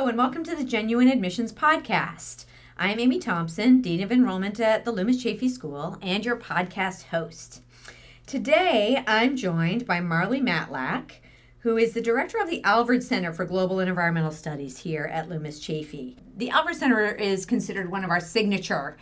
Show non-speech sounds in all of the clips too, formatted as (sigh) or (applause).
Hello, and welcome to the Genuine Admissions Podcast. I'm Amy Thompson, Dean of Enrollment at the Loomis Chaffee School, and your podcast host. Today, I'm joined by Marley Matlack, who is the director of the Alvord Center for Global and Environmental Studies here at Loomis Chaffee. The Alvord Center is considered one of our signature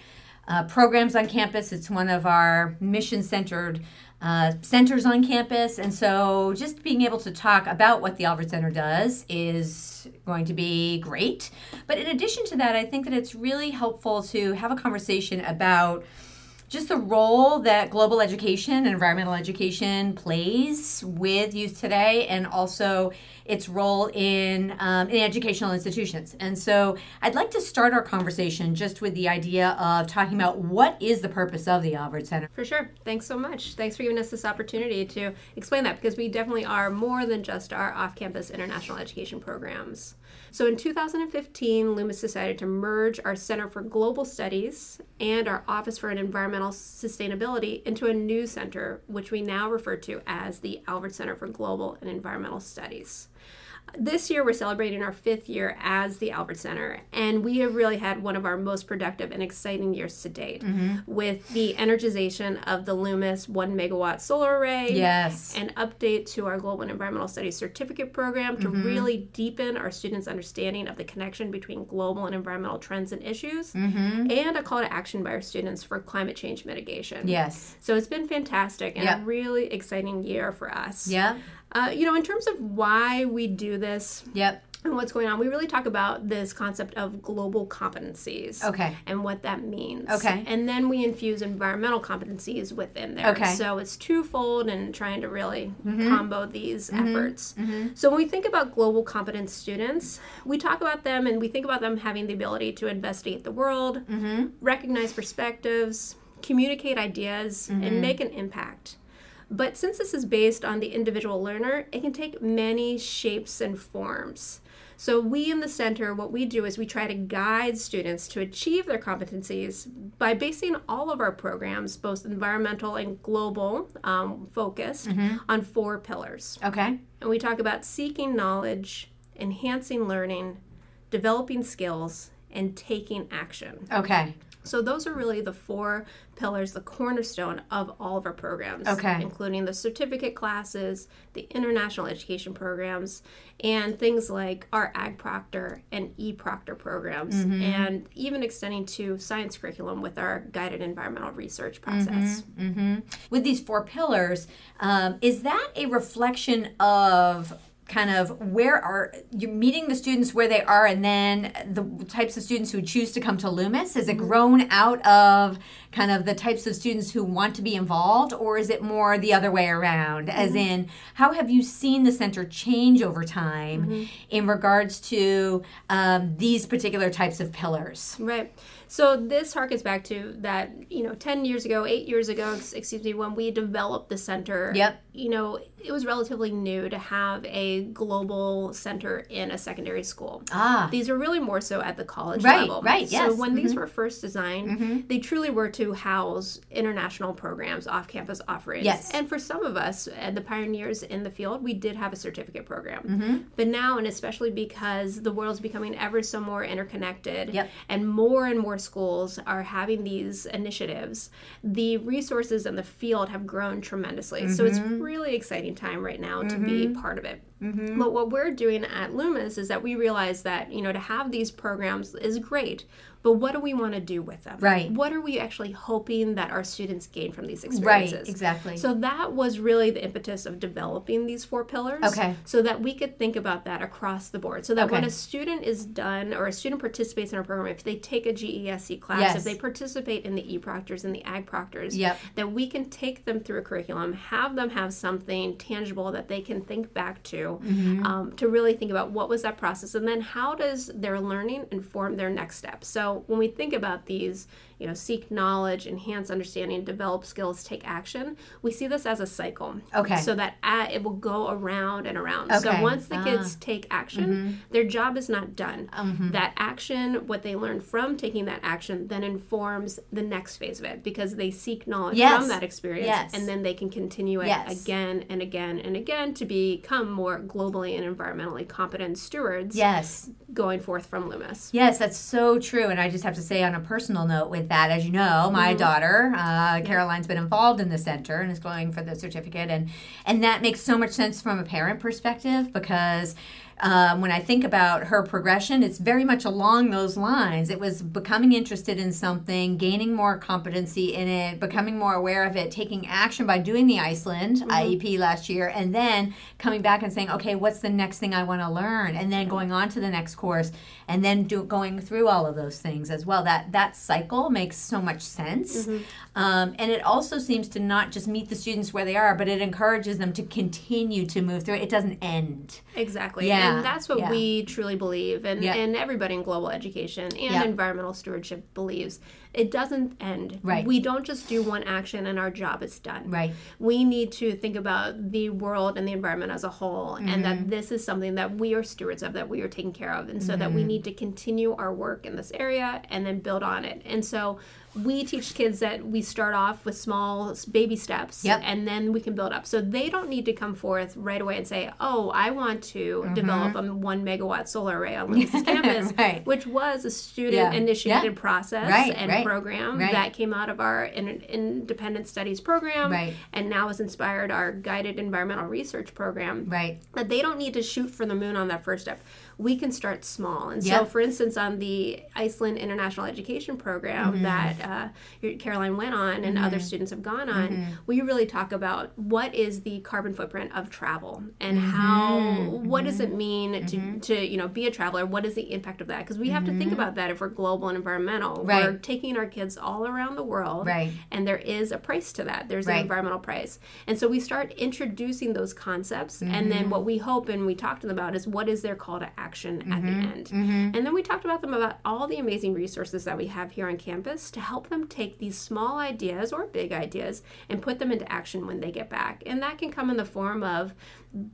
uh, programs on campus. It's one of our mission centered uh, centers on campus. And so just being able to talk about what the Alvord Center does is going to be great. But in addition to that, I think that it's really helpful to have a conversation about just the role that global education and environmental education plays with youth today and also its role in, um, in educational institutions. And so I'd like to start our conversation just with the idea of talking about what is the purpose of the Alvord Center. For sure. Thanks so much. Thanks for giving us this opportunity to explain that because we definitely are more than just our off campus international education programs. So in 2015, Loomis decided to merge our Center for Global Studies and our Office for Environmental Sustainability into a new center, which we now refer to as the Alvord Center for Global and Environmental Studies. This year, we're celebrating our fifth year as the Alvord Center, and we have really had one of our most productive and exciting years to date mm-hmm. with the energization of the Loomis 1 megawatt solar array. Yes. An update to our Global and Environmental Studies certificate program to mm-hmm. really deepen our students' understanding of the connection between global and environmental trends and issues, mm-hmm. and a call to action by our students for climate change mitigation. Yes. So it's been fantastic and yep. a really exciting year for us. Yeah. Uh, you know, in terms of why we do this. Yep. And what's going on, we really talk about this concept of global competencies. Okay. And what that means. Okay. And then we infuse environmental competencies within there. Okay. So it's twofold and trying to really mm-hmm. combo these mm-hmm. efforts. Mm-hmm. So when we think about global competence students, we talk about them and we think about them having the ability to investigate the world, mm-hmm. recognize perspectives, communicate ideas, and mm-hmm. make an impact. But since this is based on the individual learner, it can take many shapes and forms. So, we in the center, what we do is we try to guide students to achieve their competencies by basing all of our programs, both environmental and global um, focused, mm-hmm. on four pillars. Okay. And we talk about seeking knowledge, enhancing learning, developing skills, and taking action. Okay. So those are really the four pillars, the cornerstone of all of our programs. Okay. Including the certificate classes, the international education programs, and things like our Ag Proctor and E Proctor programs, mm-hmm. and even extending to science curriculum with our guided environmental research process. Mm-hmm. Mm-hmm. With these four pillars, um, is that a reflection of kind of where are you meeting the students where they are and then the types of students who choose to come to loomis has it mm-hmm. grown out of kind of the types of students who want to be involved or is it more the other way around mm-hmm. as in how have you seen the center change over time mm-hmm. in regards to um, these particular types of pillars right so this harkens back to that, you know, 10 years ago, eight years ago, excuse me, when we developed the center. Yep. You know, it was relatively new to have a global center in a secondary school. Ah. These are really more so at the college right, level. Right, right, yes. So when mm-hmm. these were first designed, mm-hmm. they truly were to house international programs, off campus offerings. Yes. And for some of us, and the pioneers in the field, we did have a certificate program. Mm-hmm. But now, and especially because the world's becoming ever so more interconnected yep. and more and more schools are having these initiatives, the resources in the field have grown tremendously. Mm-hmm. So it's mm-hmm. really exciting time right now to be mm-hmm. part of it. Mm-hmm. But what we're doing at Loomis is that we realize that, you know, to have these programs is great, but what do we want to do with them? Right. What are we actually hoping that our students gain from these experiences? Right, exactly. So that was really the impetus of developing these four pillars. Okay. So that we could think about that across the board. So that okay. when a student is done or a student participates in our program, if they take a GESC class, yes. if they participate in the e-proctors and the ag proctors, yep. that we can take them through a curriculum, have them have something tangible that they can think back to, mm-hmm. um, to really think about what was that process, and then how does their learning inform their next step. So when we think about these you know, seek knowledge, enhance understanding, develop skills, take action. We see this as a cycle. Okay. So that at, it will go around and around. Okay. So once the ah. kids take action, mm-hmm. their job is not done. Mm-hmm. That action, what they learn from taking that action, then informs the next phase of it because they seek knowledge yes. from that experience yes. and then they can continue it yes. again and again and again to become more globally and environmentally competent stewards. Yes. going forth from Loomis. Yes, that's so true. And I just have to say, on a personal note, with that, as you know, my Mm-hmm. daughter uh, Caroline's been involved in the center and is going for the certificate, and and that makes so much sense from a parent perspective because. Um, when I think about her progression, it's very much along those lines. It was becoming interested in something, gaining more competency in it, becoming more aware of it, taking action by doing the Iceland IEP last year, and then coming back and saying, okay, what's the next thing I want to learn? And then going on to the next course, and then do, going through all of those things as well. That that cycle makes so much sense, um, and it also seems to not just meet the students where they are, but it encourages them to continue to move through it. It doesn't end. Exactly. Yeah, And that's what yeah. we truly believe, and, Yeah. and everybody in global education and Yeah. environmental stewardship believes. It doesn't end. Right. We don't just do one action and our job is done. Right. We need to think about the world and the environment as a whole, and Mm-hmm. that this is something that we are stewards of, that we are taking care of, and so that we Mm-hmm. need to continue our work in this area and then build on it. And so we teach kids that we start off with small baby steps Yep. and then we can build up. So they don't need to come forth right away and say, "Oh, I want to develop a one megawatt solar array on Loomis's (laughs) campus," Mm-hmm. (laughs) Right. which was a Yeah. student-initiated Yeah. process Right, and right, program that came out of our in- independent studies program, and now has inspired our guided environmental research program Right. that they don't need to shoot for the moon on that first step. We can start small. And so, for instance, on the Iceland International Education Program Mm-hmm. that uh, Caroline went on and other students have gone on, we really talk about what is the carbon footprint of travel and Mm-hmm. how, what does it mean to, to, you know, be a traveler? What is the impact of that? Because we have to think about that if we're global and environmental. Mm-hmm. Right. We're taking our kids all around the world Right. and there is a price to that there's Right. an environmental price and so we start introducing those concepts and then what we hope and we talk to them about is what is their call to action at the mm-hmm. end. Mm-hmm. And then we talked about them about all the amazing resources that we have here on campus to help them take these small ideas or big ideas and put them into action when they get back. And that can come in the form of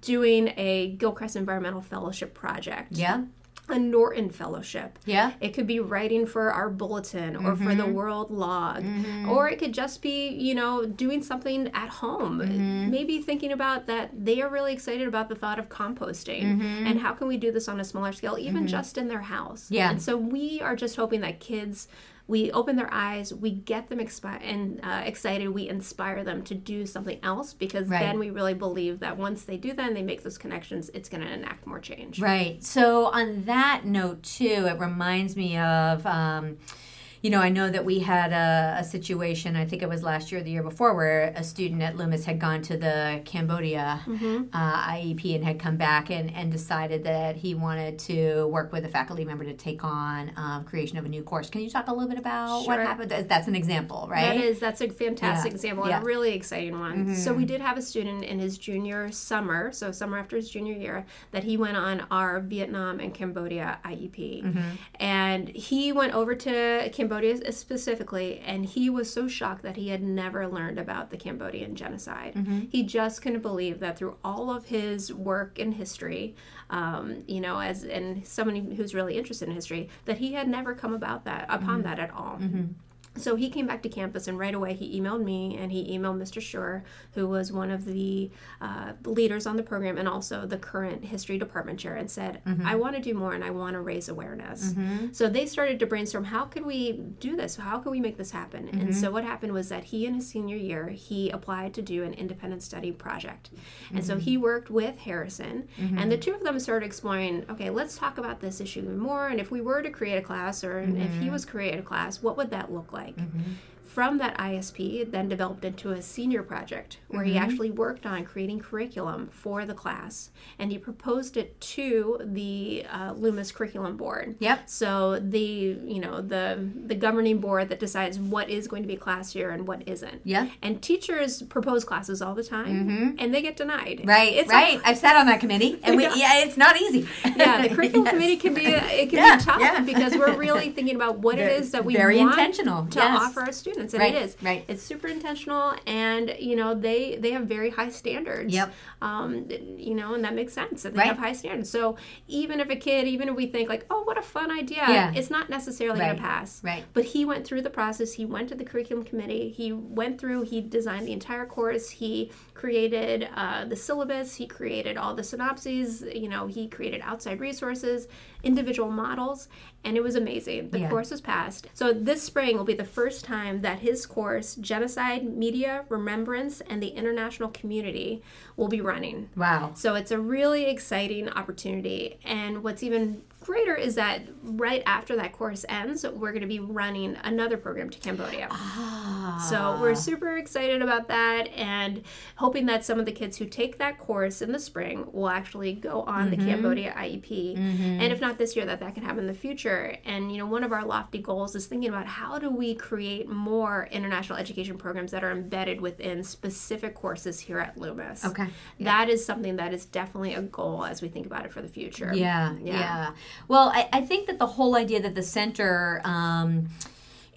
doing a gilchrist environmental fellowship project. Yeah. A norton fellowship Yeah. it could be writing for our bulletin or for the mm-hmm. world log. Mm-hmm. Or it could just be, you know, doing something at home. Mm-hmm. Maybe thinking about that they are really excited about the thought of composting and how can we do this on a smaller scale, even just in their house. Yeah. And so we are just hoping that kids. We open their eyes, we get them expi- and uh, excited, we inspire them to do something else because Right. then we really believe that once they do that and they make those connections, it's going to enact more change. Right. So on that note too, it reminds me of. Um, you know, I know that we had a, a situation, I think it was last year or the year before, where a student at Loomis had gone to the Cambodia uh, IEP and had come back and, and decided that he wanted to work with a faculty member to take on um, creation of a new course. Can you talk a little bit about what happened? That's an example, right? That is, that's a fantastic Yeah. example Yeah. and a really exciting one. So we did have a student in his junior summer, so summer after his junior year, that he went on our Vietnam and Cambodia IEP, and he went over to Cambodia specifically, and he was so shocked that he had never learned about the Cambodian genocide. Mm-hmm. He just couldn't believe that through all of his work in history, um, you know, as and someone who's really interested in history, that he had never come about that upon mm-hmm. that at all. Mm-hmm. So he came back to campus, and right away he emailed me and he emailed Mr. Schur, who was one of the uh, leaders on the program and also the current history department chair, and said, mm-hmm. "I want to do more and I want to raise awareness." Mm-hmm. So they started to brainstorm, how could we do this? How could we make this happen? And so mm-hmm. what happened was that he, in his senior year, he applied to do an independent study project, and so he worked with Harrison, and the two of them started exploring. Okay, let's talk about this issue more, and if we were to create a class, or if he was create a class, what would that look like? like. Mm-hmm. From that ISP, it then developed into a senior project where he actually worked on creating curriculum for the class, and he proposed it to the uh, Loomis Curriculum Board. Yep. So the you know the the governing board that decides what is going to be class year and what isn't. Yeah. And teachers propose classes all the time, and they get denied. Right, It's right. I've sat on that committee, (laughs) and we, Yeah. yeah, it's not easy. yeah, the (laughs) curriculum Yes. committee can be it can Yeah, be tough yeah. because we're (laughs) really thinking about what it is that we very want intentional, to yes. offer our students, and Right, it is right. It's super intentional, and you know they they have very high standards. Yep. Um, you know, and that makes sense that they Right. have high standards. So even if a kid, even if we think like, oh, what a fun idea, Yeah. it's not necessarily Right, to pass. right. But he went through the process. He went to the curriculum committee. He went through. He designed the entire course. He created uh, the syllabus. He created all the synopses. You know, he created outside resources, individual models, and it was amazing. The Yeah. course was passed. So this spring will be the first time that his course, Genocide, Media, Remembrance, and the International Community, will be running. Wow. So it's a really exciting opportunity. And what's even greater is that right after that course ends, we're going to be running another program to Cambodia. Ah. So we're super excited about that and hoping that some of the kids who take that course in the spring will actually go on the Cambodia IEP. And if not this year, that that can happen in the future. And you know, one of our lofty goals is thinking about how do we create more international education programs that are embedded within specific courses here at Loomis. Okay. That is something that is definitely a goal as we think about it for the future. Yeah, Yeah. yeah. Well, I, I think that the whole idea that the center, um,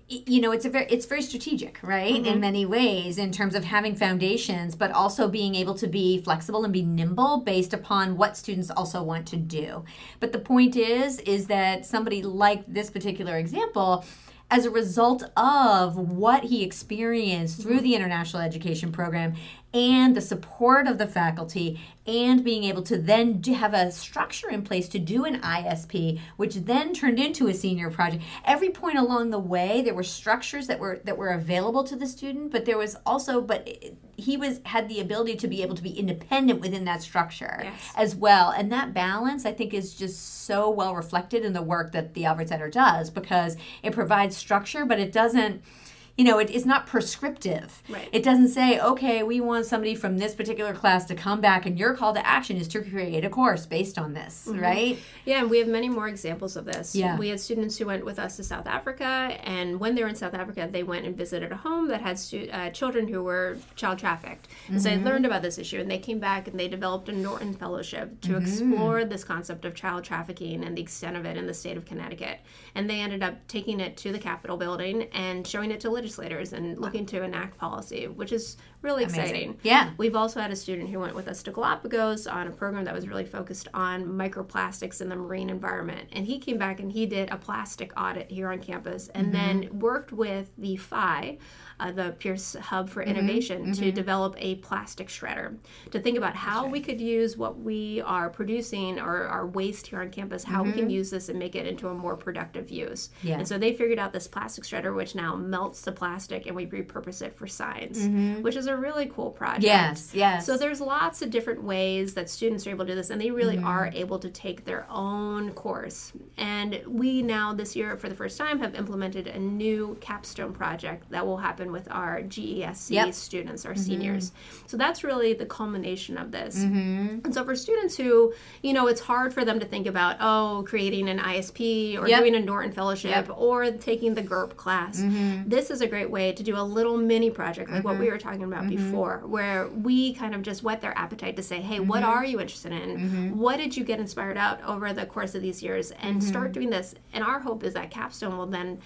you know, it's a very it's very strategic, right? Mm-hmm. In many ways, in terms of having foundations, but also being able to be flexible and be nimble based upon what students also want to do. But the point is, is that somebody like this particular example. As a result of what he experienced through the international education program and the support of the faculty and being able to then do, have a structure in place to do an ISP which then turned into a senior project every point along the way there were structures that were that were available to the student but there was also but he was had the ability to be able to be independent within that structure Yes. as well and that balance i think is just so well reflected in the work that the alvord center does because it provides structure but it doesn't you know it is not prescriptive Right. it doesn't say okay we want somebody from this particular class to come back and your call to action is to create a course based on this mm-hmm. right Yeah, and we have many more examples of this. Yeah. We had students who went with us to South Africa, and when they were in South Africa, they went and visited a home that had stu- uh, children who were child trafficked. And so they mm-hmm. learned about this issue, and they came back and they developed a Norton Fellowship to mm-hmm. explore this concept of child trafficking and the extent of it in the state of Connecticut. And they ended up taking it to the Capitol building and showing it to legislators and looking to enact policy, which is really exciting. yeah We've also had a student who went with us to Galapagos on a program that was really focused on microplastics in the marine environment. And he came back and he did a plastic audit here on campus and mm-hmm. then worked with the PHI, uh, the Pierce Hub for mm-hmm. Innovation, to mm-hmm. develop a plastic shredder to think about how we could use what we are producing or our waste here on campus, how we can use this and make it into a more productive use. Yeah. And so they figured out this plastic shredder, which now melts the plastic and we repurpose it for science, which is a really cool project. yes yes So there's lots of different ways that students are able to do this, and they really Mm-hmm. are able to take their own course. And we now this year, for the first time, have implemented a new capstone project that will happen with our GESC Yep. students, Mm-hmm. our seniors. So that's really the culmination of this. Mm-hmm. And so for students who, you know, it's hard for them to think about, oh, creating an ISP or Yep. doing a Norton Fellowship Yep. or taking the GURP class. Mm-hmm. This is a great way to do a little mini project like what we were talking about Mm-hmm. before, where we kind of just whet their appetite to say, hey, what Mm-hmm. are you interested in? What did you get inspired out over the course of these years? And Mm-hmm. start doing this. And our hope is that Capstone will then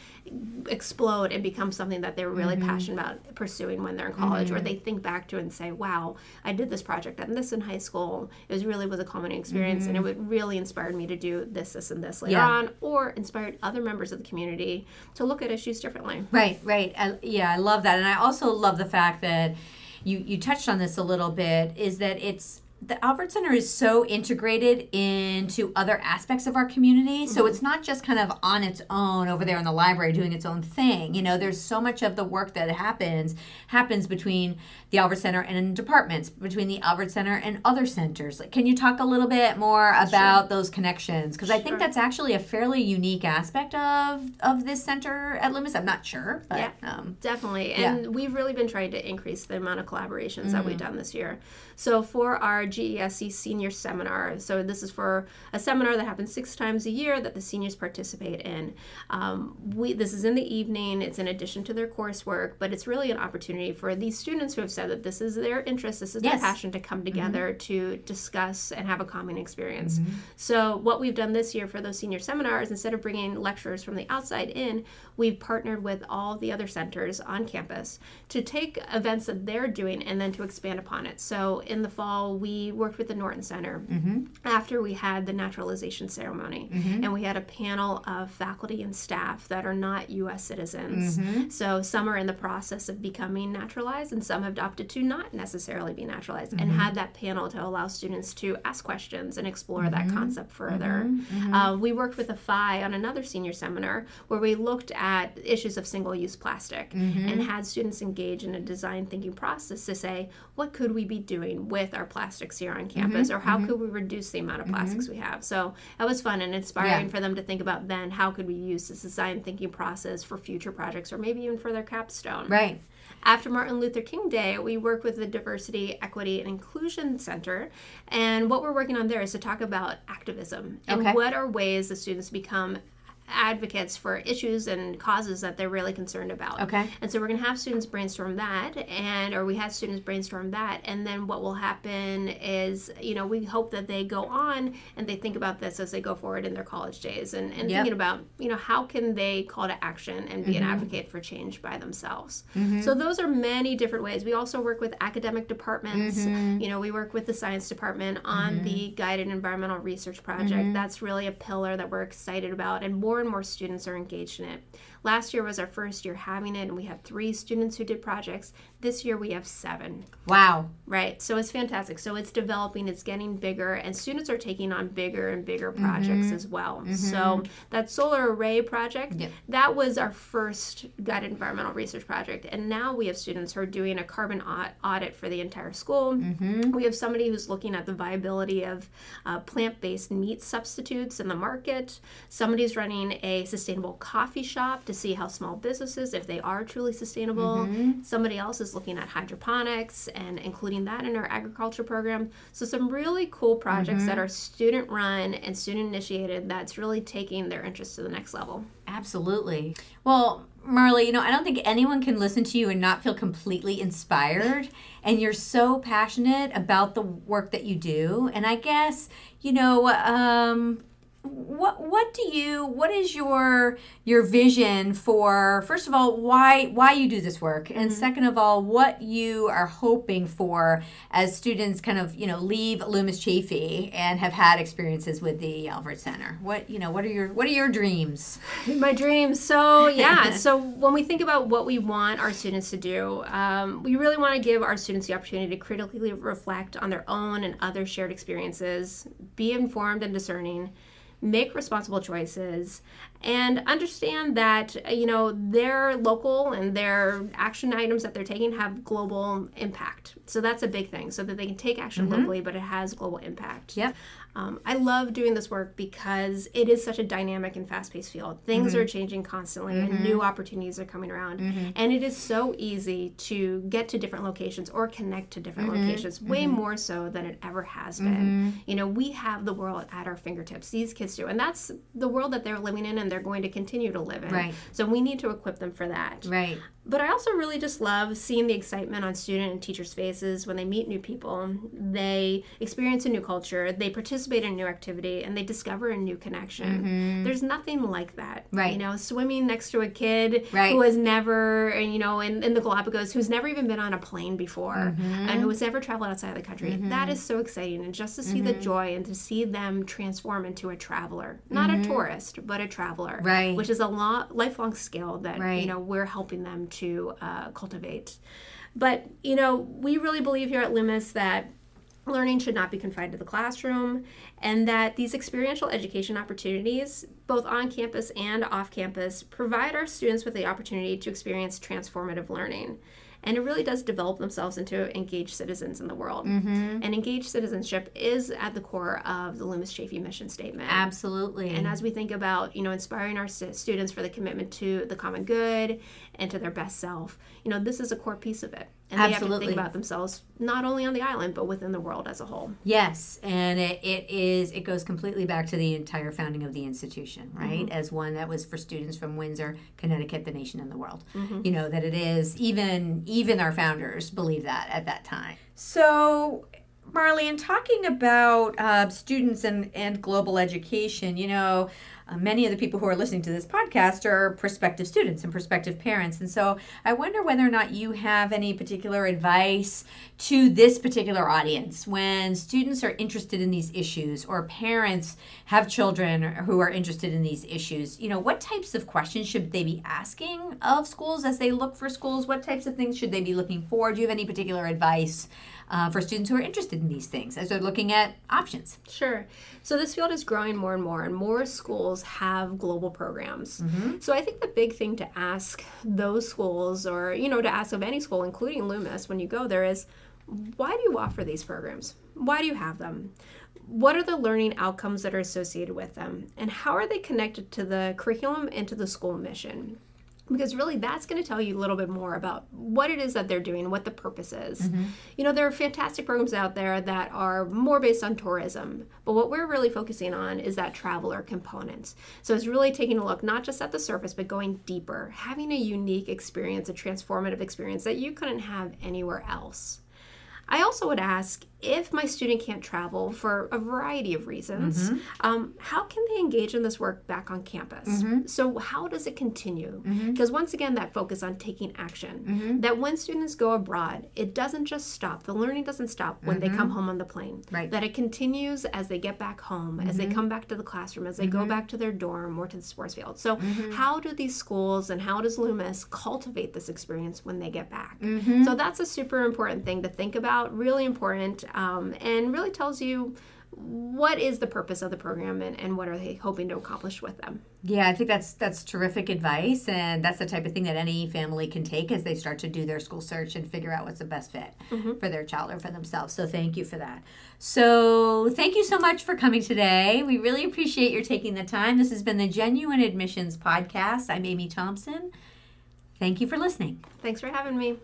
explode and become something that they're really Mm-hmm. passionate about pursuing when they're in college, or they think back to and say, wow, I did this project and this in high school. It was really was a culminating experience, and it would really inspired me to do this, this, and this later Mm-hmm. Yeah. on, or inspired other members of the community to look at issues differently. Right, right. I, yeah, I love that, and I also love the fact that you you touched on this a little bit. Is that it's the Alvord Center is so integrated into other aspects of our community, so it's not just kind of on its own over there in the library doing its own thing. You know, there's so much of the work that happens happens between the Alvord Center and departments, between the Alvord Center and other centers. Like, can you talk a little bit more about those connections? Because I think that's actually a fairly unique aspect of of this center at Loomis. I'm not sure, but Yeah. um, Definitely. Yeah. And we've really been trying to increase the amount of collaborations that Mm-hmm. we've done this year. So for our GESC senior seminar, so this is for a seminar that happens six times a year that the seniors participate in. Um, we this is in the evening. It's in addition to their coursework, but it's really an opportunity for these students who have said that this is their interest, this is Yes. their passion to come together to discuss and have a common experience. Mm-hmm. So what we've done this year for those senior seminars, instead of bringing lecturers from the outside in, we've partnered with all the other centers on campus to take events that they're doing and then to expand upon it. So in the fall, we worked with the Norton Center mm-hmm. after we had the naturalization ceremony, mm-hmm. and we had a panel of faculty and staff that are not U.S. citizens. Mm-hmm. So some are in the process of becoming naturalized, and some have opted to not necessarily be naturalized, and had that panel to allow students to ask questions and explore that concept further. Uh, we worked with a FI on another senior seminar where we looked at issues of single-use plastic and had students engage in a design thinking process to say, what could we be doing with our plastics here on campus, mm-hmm. or how mm-hmm. could we reduce the amount of mm-hmm. plastics we have? So that was fun and inspiring Yeah. for them to think about then how could we use this design thinking process for future projects or maybe even for their capstone. Right. After Martin Luther King Day, we work with the Diversity, Equity, and Inclusion Center. And what we're working on there is to talk about activism and Okay. what are ways the students become advocates for issues and causes that they're really concerned about. Okay. And so we're going to have students brainstorm that and or we had students brainstorm that and then what will happen is, you know, we hope that they go on and they think about this as they go forward in their college days and, and Yep. thinking about, you know, how can they call to action and be an mm-hmm. advocate for change by themselves. Mm-hmm. So those are many different ways. We also work with academic departments. Mm-hmm. You know, we work with the science department on the guided environmental research project. That's really a pillar that we're excited about and more and more students are engaged in it. Last year was our first year having it and we had 3 students who did projects. This year we have 7. Wow. Right. So it's fantastic. So it's developing, it's getting bigger, and students are taking on bigger and bigger mm-hmm. projects as well. Mm-hmm. So that solar array project, Yep. that was our first guided environmental research project. And now we have students who are doing a carbon audit for the entire school. Mm-hmm. We have somebody who's looking at the viability of uh, plant based meat substitutes in the market. Somebody's running a sustainable coffee shop to see how small businesses, if they are truly sustainable. Somebody else is looking at hydroponics and including that in our agriculture program. So, some really cool projects that are student run and student initiated that's really taking their interest to the next level. Absolutely. Well, Marley, you know, I don't think anyone can listen to you and not feel completely inspired. And you're so passionate about the work that you do. And I guess, you know, um, what what do you what is your your vision for first of all why why you do this work and second of all what you are hoping for as students kind of you know leave Loomis Chaffee and have had experiences with the Alvord Center what you know what are your what are your dreams My dreams. So, yeah. (laughs) so, when we think about what we want our students to do, um, we really want to give our students the opportunity to critically reflect on their own and other shared experiences, be informed and discerning, make responsible choices, and understand that, you know, their local and their action items that they're taking have global impact. So, that's a big thing, so that they can take action mm-hmm. locally, but it has global impact. Yep. Um, I love doing this work because it is such a dynamic and fast paced field. Things mm-hmm. are changing constantly and new mm-hmm. opportunities are coming around. Mm-hmm. And it is so easy to get to different locations or connect to different locations, way more so than it ever has been. You know, we have the world at our fingertips. These kids do. And that's the world that they're living in and they're going to continue to live in. Right. So we need to equip them for that. right But I also really just love seeing the excitement on student and teachers' faces when they meet new people. They experience a new culture, they participate in a new activity, and they discover a new connection. There's nothing like that. Mm-hmm. Right. You know, swimming next to a kid Right. who has never, and you know, in, in the Galapagos, who's never even been on a plane before Mm-hmm. and who has never traveled outside of the country. That is so exciting. And just to see Mm-hmm. the joy and to see them transform into a traveler, not a tourist, but a traveler. Mm-hmm. Right. Which is a lo- lifelong skill that, Right. you know, we're helping them to uh, cultivate. But, you know, we really believe here at Loomis that learning should not be confined to the classroom and that these experiential education opportunities, both on campus and off campus, provide our students with the opportunity to experience transformative learning. And it really does develop themselves into engaged citizens in the world. Mm-hmm. And engaged citizenship is at the core of the Loomis Chaffee mission statement. absolutely And as we think about, you know, inspiring our stu- students for the commitment to the common good and to their best self, you know, this is a core piece of it. And they have to Absolutely. think about themselves not only on the island but within the world as a whole. Yes, and it, it is it goes completely back to the entire founding of the institution, right? As one that was for students from Windsor, Connecticut, the nation and the world. You know that it is even even our founders believe that at that time. So. Marley, in talking about uh, students and, and global education, you know, uh, many of the people who are listening to this podcast are prospective students and prospective parents. And so I wonder whether or not you have any particular advice to this particular audience when students are interested in these issues or parents have children who are interested in these issues. You know, what types of questions should they be asking of schools as they look for schools? What types of things should they be looking for? Do you have any particular advice? Uh, for students who are interested in these things as they're looking at options. Sure. So this field is growing more and more, and more schools have global programs. Mm-hmm. So I think the big thing to ask those schools, or you know, to ask of any school, including Loomis, when you go there, is why do you offer these programs? Why do you have them? What are the learning outcomes that are associated with them? And how are they connected to the curriculum and to the school mission? Because really that's going to tell you a little bit more about what it is that they're doing, what the purpose is. Mm-hmm. You know, there are fantastic programs out there that are more based on tourism, but what we're really focusing on is that traveler component. So it's really taking a look not just at the surface, but going deeper, having a unique experience, a transformative experience that you couldn't have anywhere else. I also would ask if my student can't travel for a variety of reasons, mm-hmm. um, how can they engage in this work back on campus? Mm-hmm. So, how does it continue? Because mm-hmm. once again, that focus on taking action, mm-hmm. that when students go abroad, it doesn't just stop. The learning doesn't stop when they come mm-hmm. home on the plane. Right. That it continues as they get back home, as they mm-hmm. come back to the classroom, as they go back to their dorm or to the sports field. So, how do these schools and how does Loomis cultivate this experience when they get back? So, that's a super important thing to think about, really important, um, and really tells you what is the purpose of the program and, and what are they hoping to accomplish with them. Yeah i think that's that's terrific advice and that's the type of thing that any family can take as they start to do their school search and figure out what's the best fit mm-hmm. for their child or for themselves. So thank you for that. So thank you so much for coming today. We really appreciate your taking the time. This has been the genuine admissions podcast. I'm amy thompson. Thank you for listening. Thanks for having me